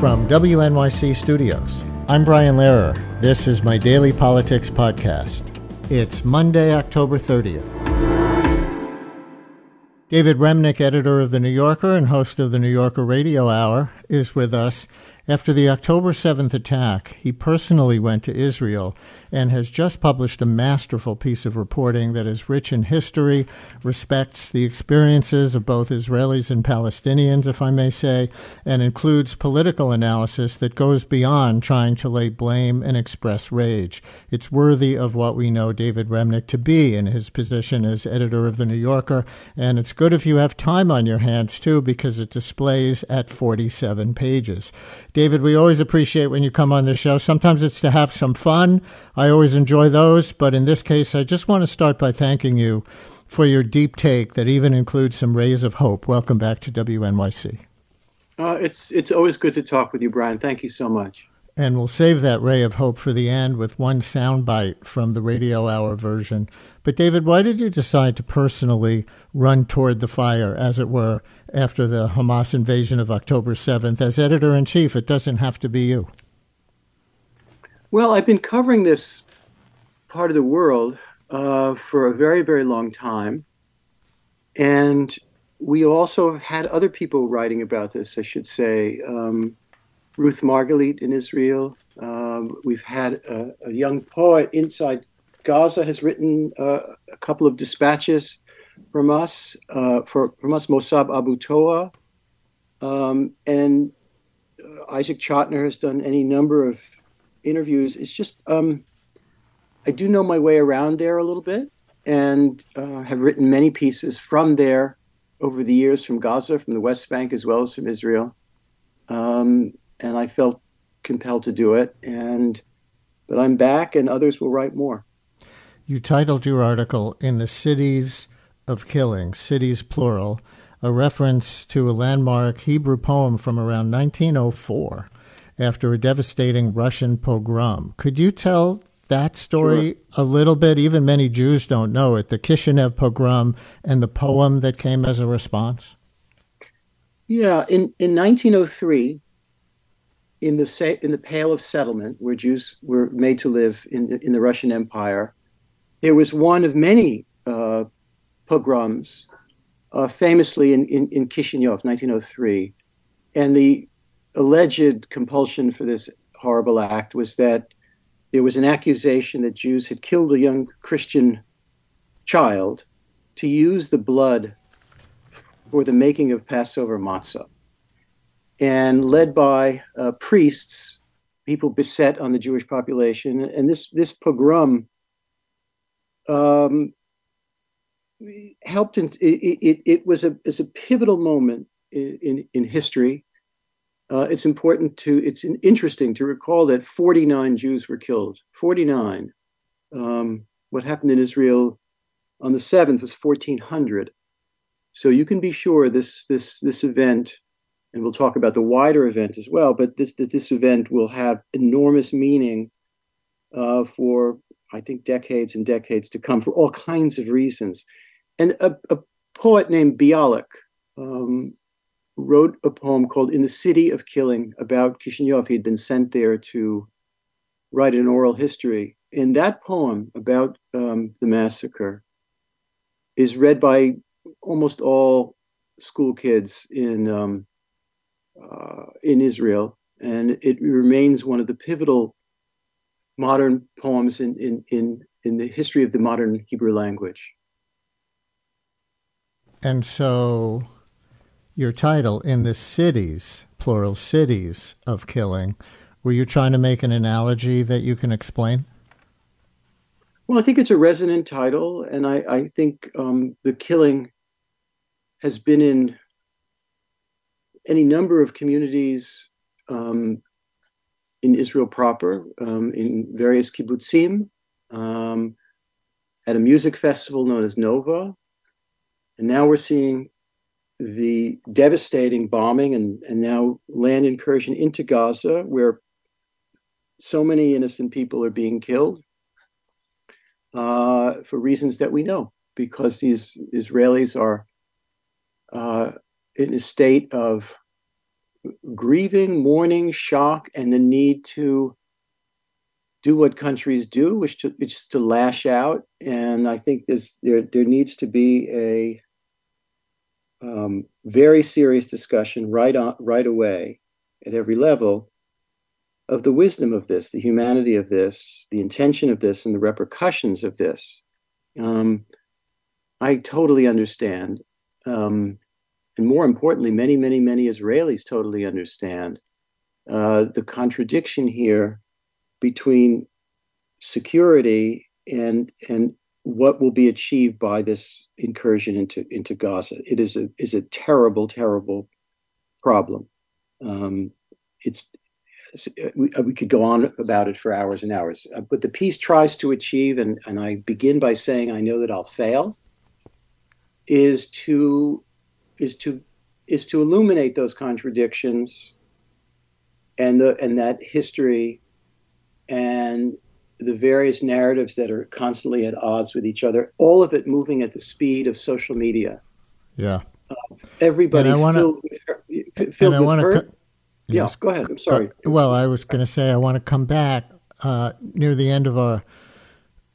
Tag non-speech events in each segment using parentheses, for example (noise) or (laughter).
From WNYC Studios, I'm Brian Lehrer. This is my daily politics podcast. It's Monday, October 30th. David Remnick, editor of The New Yorker and host of the New Yorker Radio Hour, is with us. After the October 7th attack, he personally went to Israel and has just published a masterful piece of reporting that is rich in history, respects the experiences of both Israelis and Palestinians, if I may say, and includes political analysis that goes beyond trying to lay blame and express rage. It's worthy of what we know David Remnick to be in his position as editor of The New Yorker, and it's good if you have time on your hands too, because it displays at 47 pages. David, we always appreciate when you come on the show. Sometimes it's to have some fun. I always enjoy those, but in this case, I just want to start by thanking you for your deep take that even includes some rays of hope. Welcome back to WNYC. Uh, it's it's always good to talk with you, Brian. Thank you so much. And we'll save that ray of hope for the end with one soundbite from the radio hour version. But David, why did you decide to personally run toward the fire, as it were, after the Hamas invasion of October 7th? As editor in chief, it doesn't have to be you. Well, I've been covering this part of the world uh, for a very, very long time. And we also have had other people writing about this, I should say. Um, Ruth Margalit in Israel. Um, we've had a, a, young poet inside Gaza has written uh, a couple of dispatches from us, uh, for, from us, Mosab Abu Toha. Um, and uh, Isaac Chotiner has done any number of interviews. It's just um, I do know my way around there a little bit, and uh, have written many pieces from there over the years, from Gaza, from the West Bank, as well as from Israel. Um, and I felt compelled to do it, and but I'm back, and others will write more. You titled your article "In the Cities of Killing," cities plural, a reference to a landmark Hebrew poem from around 1904 after a devastating Russian pogrom. Could you tell that story sure. a little bit? Even many Jews don't know it. The Kishinev pogrom and the poem that came as a response. Yeah, in, in 1903, in the in the Pale of Settlement, where Jews were made to live in in the Russian Empire, there was one of many uh, pogroms, uh, famously in, in in Kishinev, 1903, and the alleged compulsion for this horrible act was that there was an accusation that Jews had killed a young Christian child to use the blood for the making of Passover matzah. And led by uh, priests, people beset on the Jewish population. And this, this pogrom um, helped, in, it, it, it was a, it's a pivotal moment in, in, in history uh, it's important to, it's interesting to recall that 49 Jews were killed. 49. Um, what happened in Israel on the 7th was 1,400. So you can be sure this, this, this event, and we'll talk about the wider event as well, but this, this event will have enormous meaning uh, for, I think, decades and decades to come for all kinds of reasons. And a, a poet named Bialik, um, wrote a poem called In the City of Killing about Kishinev. He had been sent there to write an oral history. And that poem about um, the massacre is read by almost all school kids in um, uh, in Israel, and it remains one of the pivotal modern poems in, in, in, in the history of the modern Hebrew language. And so your title in the cities, plural cities of killing, were you trying to make an analogy that you can explain? Well, I think it's a resonant title, and I, I think um, the killing has been in any number of communities um, in Israel proper, um, in various kibbutzim, um, at a music festival known as Nova. And now we're seeing the devastating bombing and, and now land incursion into Gaza, where so many innocent people are being killed uh, for reasons that we know, because these Israelis are uh, in a state of grieving, mourning, shock, and the need to do what countries do, which, to, which is to lash out. And I think there's, there there needs to be a um, very serious discussion right on right away at every level of the wisdom of this, the humanity of this, the intention of this, and the repercussions of this. Um, I totally understand. Um, and more importantly, many, many, many Israelis totally understand uh, the contradiction here between security and and what will be achieved by this incursion into into Gaza. It is a is a terrible, terrible problem. Um, it's we, we, could go on about it for hours and hours. Uh, but the piece tries to achieve, and, and I begin by saying I know that I'll fail, is to is to is to illuminate those contradictions and the and that history and the various narratives that are constantly at odds with each other, all of it moving at the speed of social media. Yeah. Uh, everybody wanna, filled with, filled with hurt. Co- yes. go ahead. I'm sorry. Uh, well, I was going to say I want to come back uh, near the end of our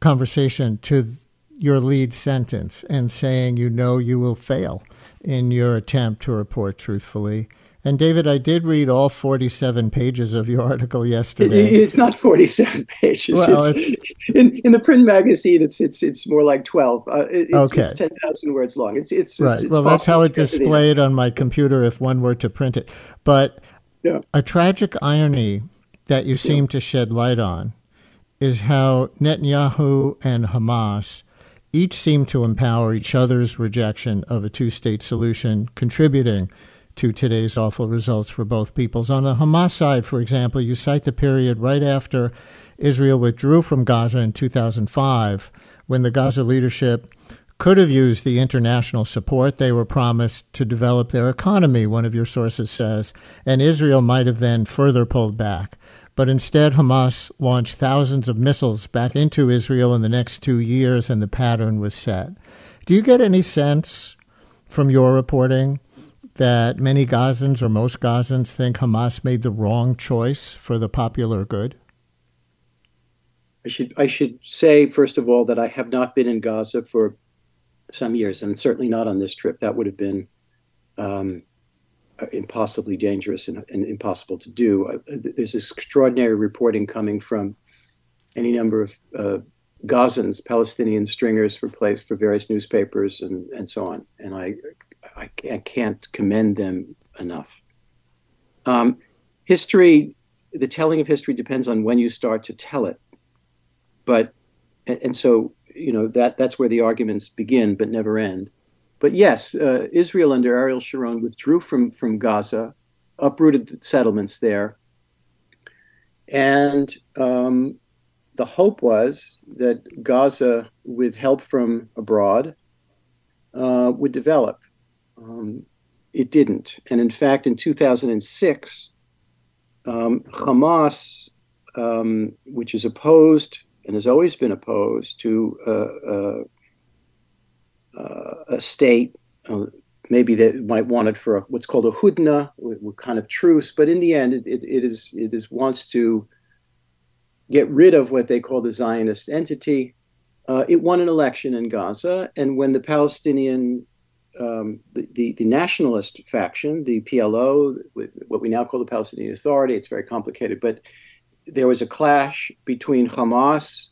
conversation to your lead sentence and saying you know you will fail in your attempt to report truthfully. And David, I did read all 47 pages of your (laughs) article yesterday. It's not 47 (laughs) pages. Well, it's, it's, in, in the print magazine, it's it's it's more like 12. Uh, it's, okay. it's 10,000 words long. It's it's right. It's, well, that's how it displayed on my computer if one were to print it. But yeah. a tragic irony that you seem yeah. to shed light on is how Netanyahu and Hamas each seem to empower each other's rejection of a two-state solution, contributing to today's awful results for both peoples. On the Hamas side, for example, you cite the period right after Israel withdrew from Gaza in 2005, when the Gaza leadership could have used the international support they were promised to develop their economy, one of your sources says, and Israel might have then further pulled back. But instead, Hamas launched thousands of missiles back into Israel in the next two years, and the pattern was set. Do you get any sense from your reporting that many Gazans or most Gazans think Hamas made the wrong choice for the popular good? I should I should say first of all that I have not been in Gaza for some years, and certainly not on this trip. That would have been um, impossibly dangerous and, and, impossible to do. There's extraordinary reporting coming from any number of uh, Gazans, Palestinian stringers for place for various newspapers and, and so on. And I I, I can't commend them enough. Um, history, the telling of history depends on when you start to tell it. But, and, and so, you know, that, that's where the arguments begin but never end. But yes, uh, Israel under Ariel Sharon withdrew from, from Gaza, uprooted the settlements there. And um, the hope was that Gaza, with help from abroad, uh, would develop. Um, it didn't. And in fact, in 2006, um, Hamas, um, which is opposed and has always been opposed to uh, uh, uh, a state, uh, maybe they might want it for a, what's called a hudna, kind of truce, but in the end, it, it, it is it is wants to get rid of what they call the Zionist entity. Uh, it won an election in Gaza, and when the Palestinian um, the, the, the, nationalist faction, the PLO, what we now call the Palestinian Authority. It's very complicated, but there was a clash between Hamas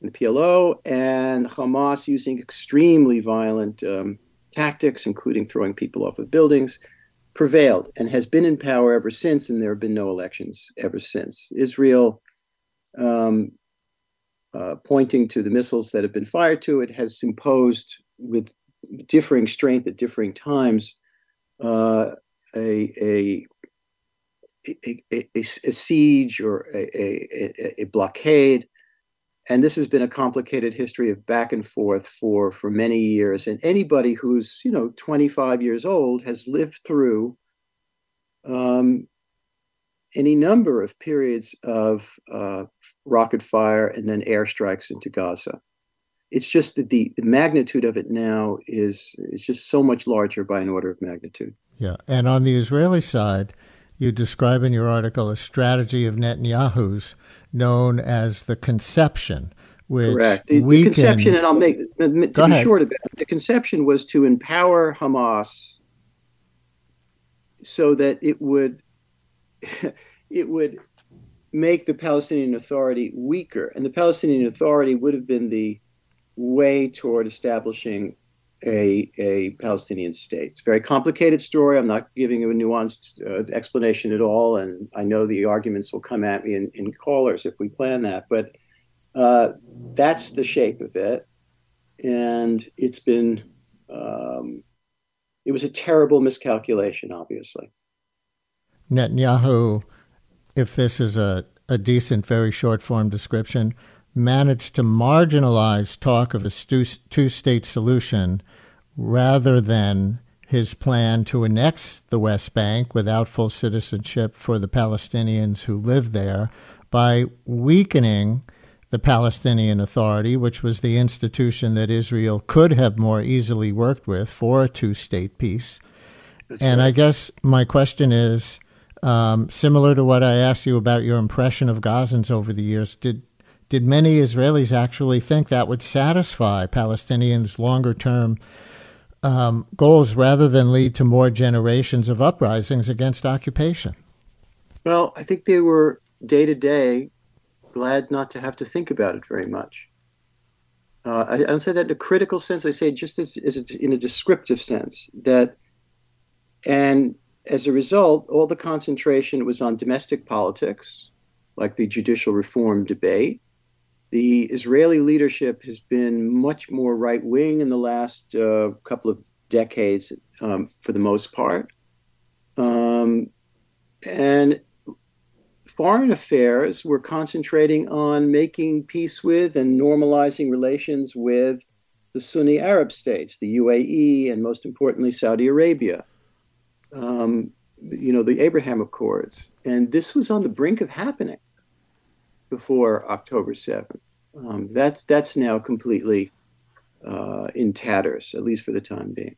and the PLO, and Hamas using extremely violent um, tactics, including throwing people off of buildings, prevailed and has been in power ever since. And there have been no elections ever since. Israel. Um, uh, pointing to the missiles that have been fired to it, has imposed with differing strength at differing times, uh, a, a, a, a, siege or a, a, a, blockade. And this has been a complicated history of back and forth for, for many years. And anybody who's, you know, 25 years old has lived through um, any number of periods of uh, rocket fire and then airstrikes into Gaza it's just that the, the magnitude of it now is is just so much larger by an order of magnitude. Yeah, and on the Israeli side, you describe in your article a strategy of Netanyahu's known as the conception, which correct the, the conception, and I'll make to be ahead. short of it. The conception was to empower Hamas so that it would (laughs) it would make the Palestinian Authority weaker, and the Palestinian Authority would have been the way toward establishing a, a Palestinian state. It's a very complicated story. I'm not giving you a nuanced uh, explanation at all, and I know the arguments will come at me in, in callers if we plan that, but uh, that's the shape of it. And it's been, um, it was a terrible miscalculation, obviously. Netanyahu, if this is a, a decent, very short form description, managed to marginalize talk of a two state solution rather than his plan to annex the West Bank without full citizenship for the Palestinians who live there by weakening the Palestinian Authority, which was the institution that Israel could have more easily worked with for a two state peace. That's and right. I guess my question is um, similar to what I asked you about your impression of Gazans over the years. Did did many Israelis actually think that would satisfy Palestinians' longer term um, goals rather than lead to more generations of uprisings against occupation? Well, I think they were day to day glad not to have to think about it very much. Uh, I, I, don't say that in a critical sense. I say just as, as a, in a descriptive sense that, and as a result, all the concentration was on domestic politics, like the judicial reform debate, the Israeli leadership has been much more right wing in the last uh, couple of decades, um, for the most part. Um, and foreign affairs were concentrating on making peace with and normalizing relations with the Sunni Arab states, the UAE, and most importantly, Saudi Arabia. Um, you know, the Abraham Accords. And this was on the brink of happening before October 7th. Um, that's, that's now completely uh, in tatters, at least for the time being.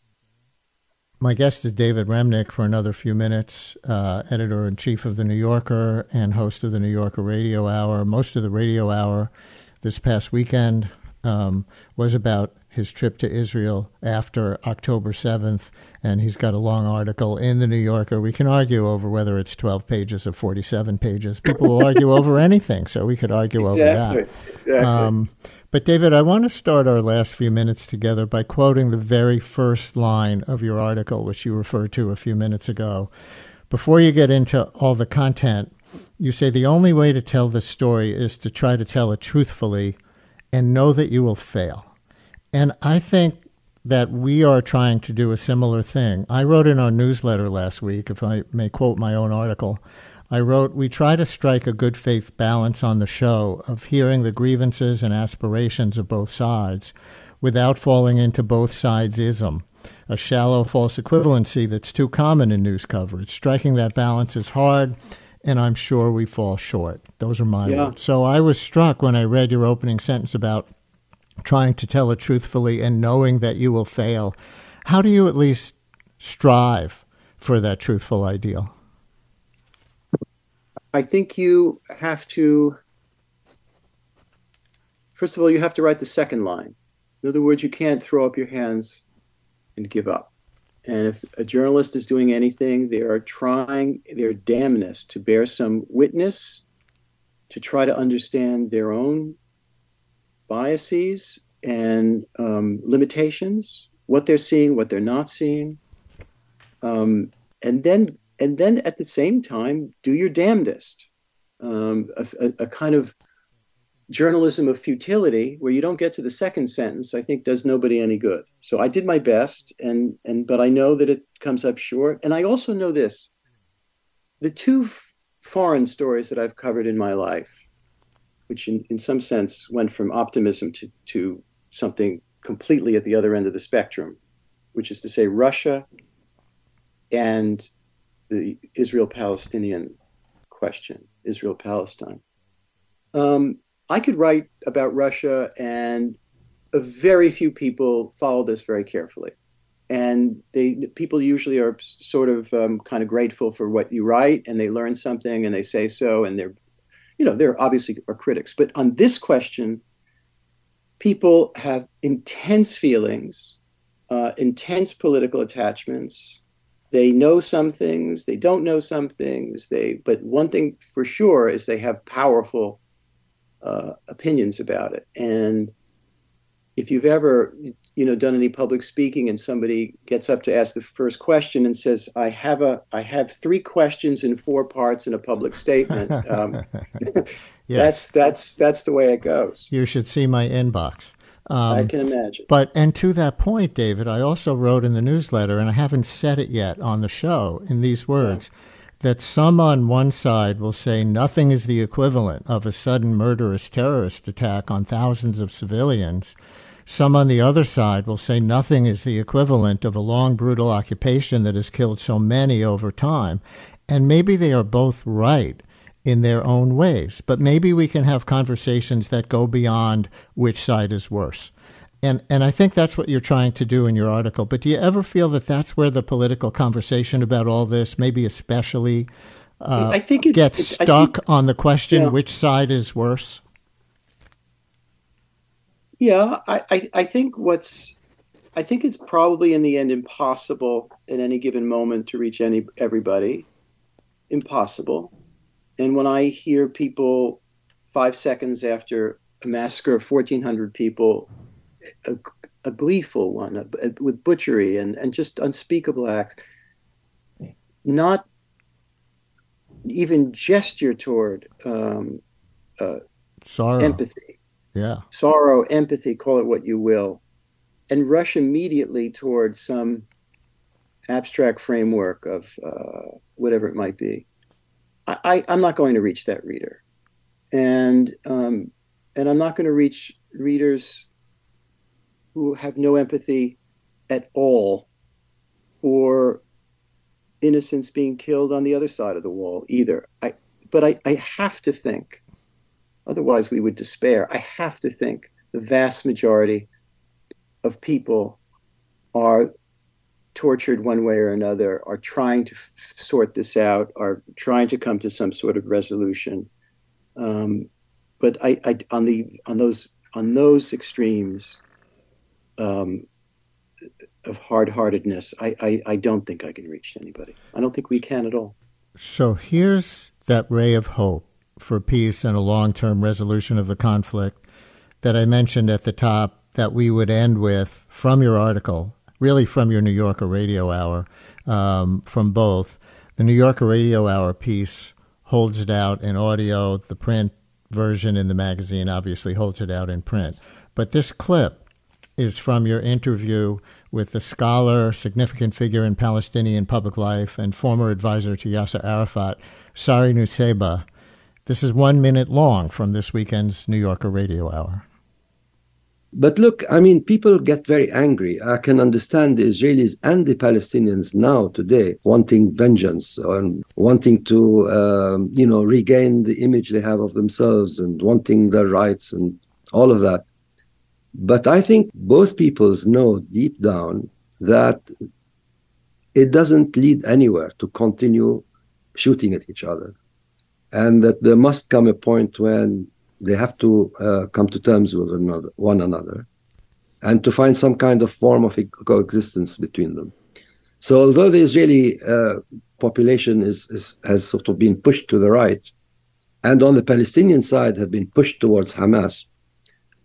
My guest is David Remnick for another few minutes, uh, editor in chief of The New Yorker and host of the New Yorker Radio Hour. Most of the radio hour this past weekend um, was about his trip to Israel after October 7th, and he's got a long article in the New Yorker. We can argue over whether it's 12 pages or 47 pages. People will argue over (laughs) anything, so we could argue exactly, over that. Exactly. Um, but, David, I want to start our last few minutes together by quoting the very first line of your article, which you referred to a few minutes ago. Before you get into all the content, you say the only way to tell this story is to try to tell it truthfully and know that you will fail. And I think that we are trying to do a similar thing. I wrote in our newsletter last week, if I may quote my own article, I wrote, We try to strike a good faith balance on the show of hearing the grievances and aspirations of both sides without falling into both sides' ism, a shallow false equivalency that's too common in news coverage. Striking that balance is hard, and I'm sure we fall short. Those are my yeah. words. So I was struck when I read your opening sentence about trying to tell it truthfully and knowing that you will fail. How do you at least strive for that truthful ideal? I think you have to, first of all, you have to write the second line. In other words, you can't throw up your hands and give up. And if a journalist is doing anything, they are trying their damnness to bear some witness, to try to understand their own biases and um, limitations, what they're seeing, what they're not seeing, um, and then and then at the same time do your damnedest. Um, a, a, kind of journalism of futility where you don't get to the second sentence, I think does nobody any good. So I did my best, and and but I know that it comes up short, and I also know this: the two f- foreign stories that I've covered in my life which in, in some sense went from optimism to, to something completely at the other end of the spectrum, which is to say, Russia and the Israel Palestinian question, Israel Palestine. Um, I could write about Russia and very few people follow this very carefully and they people usually are sort of um, kind of grateful for what you write and they learn something and they say so and they're you know they're obviously are critics but on this question people have intense feelings uh, intense political attachments. They know some things they don't know some things they but one thing for sure is they have powerful uh, opinions about it. And if you've ever you know done any public speaking and somebody gets up to ask the first question and says i have a i have three questions in four parts in a public statement (laughs) um, (laughs) yes. that's that's that's the way it goes you should see my inbox um, I can imagine. But and to that point, David, I also wrote in the newsletter, and I haven't said it yet on the show in these words, yeah. that some on one side will say nothing is the equivalent of a sudden murderous terrorist attack on thousands of civilians, some on the other side will say nothing is the equivalent of a long, brutal occupation that has killed so many over time. And maybe they are both right in their own ways, but maybe we can have conversations that go beyond which side is worse. And, and I think that's what you're trying to do in your article. But do you ever feel that that's where the political conversation about all this, maybe especially, uh, I think gets stuck think, on the question yeah. which side is worse? Yeah, I, I, I think what's I think it's probably in the end impossible at any given moment to reach any everybody. Impossible. And when I hear people five seconds after a massacre of 1,400 people, a, a gleeful one a, a, with butchery and, and just unspeakable acts, not even gesture toward um, uh, sorrow, empathy, yeah. sorrow, empathy, call it what you will, and rush immediately toward some abstract framework of uh, whatever it might be. I, am not going to reach that reader, and um, and I'm not going to reach readers who have no empathy at all for innocents being killed on the other side of the wall either. I, but I, I have to think Otherwise, we would despair. I have to think the vast majority of people are tortured one way or another, are trying to f- sort this out, are trying to come to some sort of resolution. Um, but I, I, on the on those on those extremes um, of hard-heartedness, I, I, I don't think I can reach anybody. I don't think we can at all. So here's that ray of hope for peace and a long term resolution of the conflict that I mentioned at the top that we would end with from your article, really from your New Yorker Radio Hour, um, from both. The New Yorker Radio Hour piece holds it out in audio, the print version in the magazine obviously holds it out in print. But this clip is from your interview with the scholar, significant figure in Palestinian public life, and former advisor to Yasser Arafat, Sari Nusseibeh this is one minute long from this weekend's New Yorker Radio Hour. But look, I mean, people get very angry. I can understand the Israelis and the Palestinians now, today, wanting vengeance and wanting to, um, you know, regain the image they have of themselves and wanting their rights and all of that. But I think both peoples know deep down that it doesn't lead anywhere to continue shooting at each other and that there must come a point when they have to uh, come to terms with another, one another and to find some kind of form of coexistence between them. So, although the Israeli uh, population is, is, has sort of been pushed to the right, and on the Palestinian side have been pushed towards Hamas,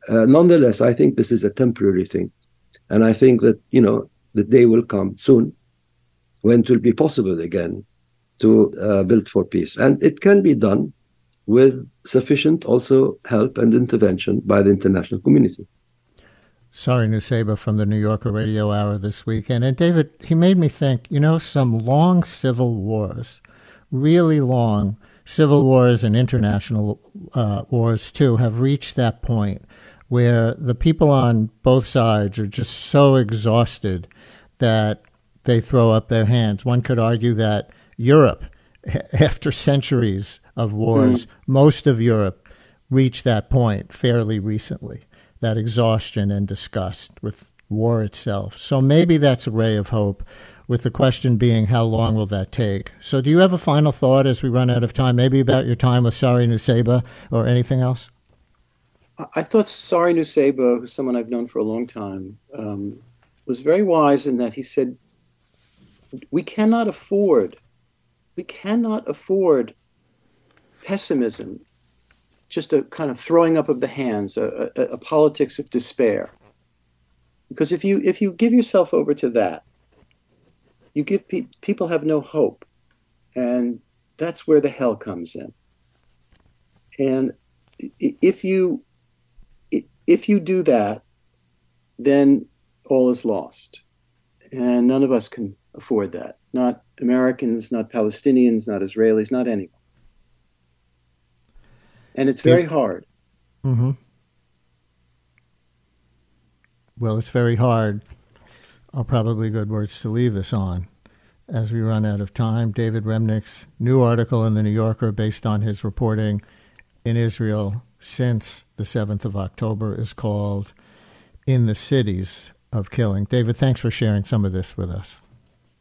uh, nonetheless, I think this is a temporary thing, and I think that you know the day will come soon when it will be possible again to uh, build for peace. And it can be done with sufficient also help and intervention by the international community. Sari, Nusseibeh from the New Yorker Radio Hour this weekend. And David, he made me think, you know, some long civil wars, really long civil wars and international uh, wars too, have reached that point where the people on both sides are just so exhausted that they throw up their hands. One could argue that Europe, (laughs) after centuries of wars, mm. most of Europe reached that point fairly recently. that exhaustion and disgust with war itself. So maybe that's a ray of hope, with the question being how long will that take? So, do you have a final thought as we run out of time, maybe about your time with Sari Nusseibeh or anything else? I thought Sari Nusseibeh, who's someone I've known for a long time, um, was very wise in that he said, "We cannot afford, we cannot afford pessimism, just a kind of throwing up of the hands, a, a, a politics of despair. Because if you if you give yourself over to that, you give pe- people have no hope, and that's where the hell comes in. And if you if you do that, then all is lost. And none of us can afford that. Not Americans, not Palestinians, not Israelis, not anyone. And it's very hard. Mm-hmm. Well, it's very hard. Are probably good words to leave this on as we run out of time. David Remnick's new article in the New Yorker, based on his reporting in Israel since the 7th of October, is called In the Cities of Killing. David, thanks for sharing some of this with us.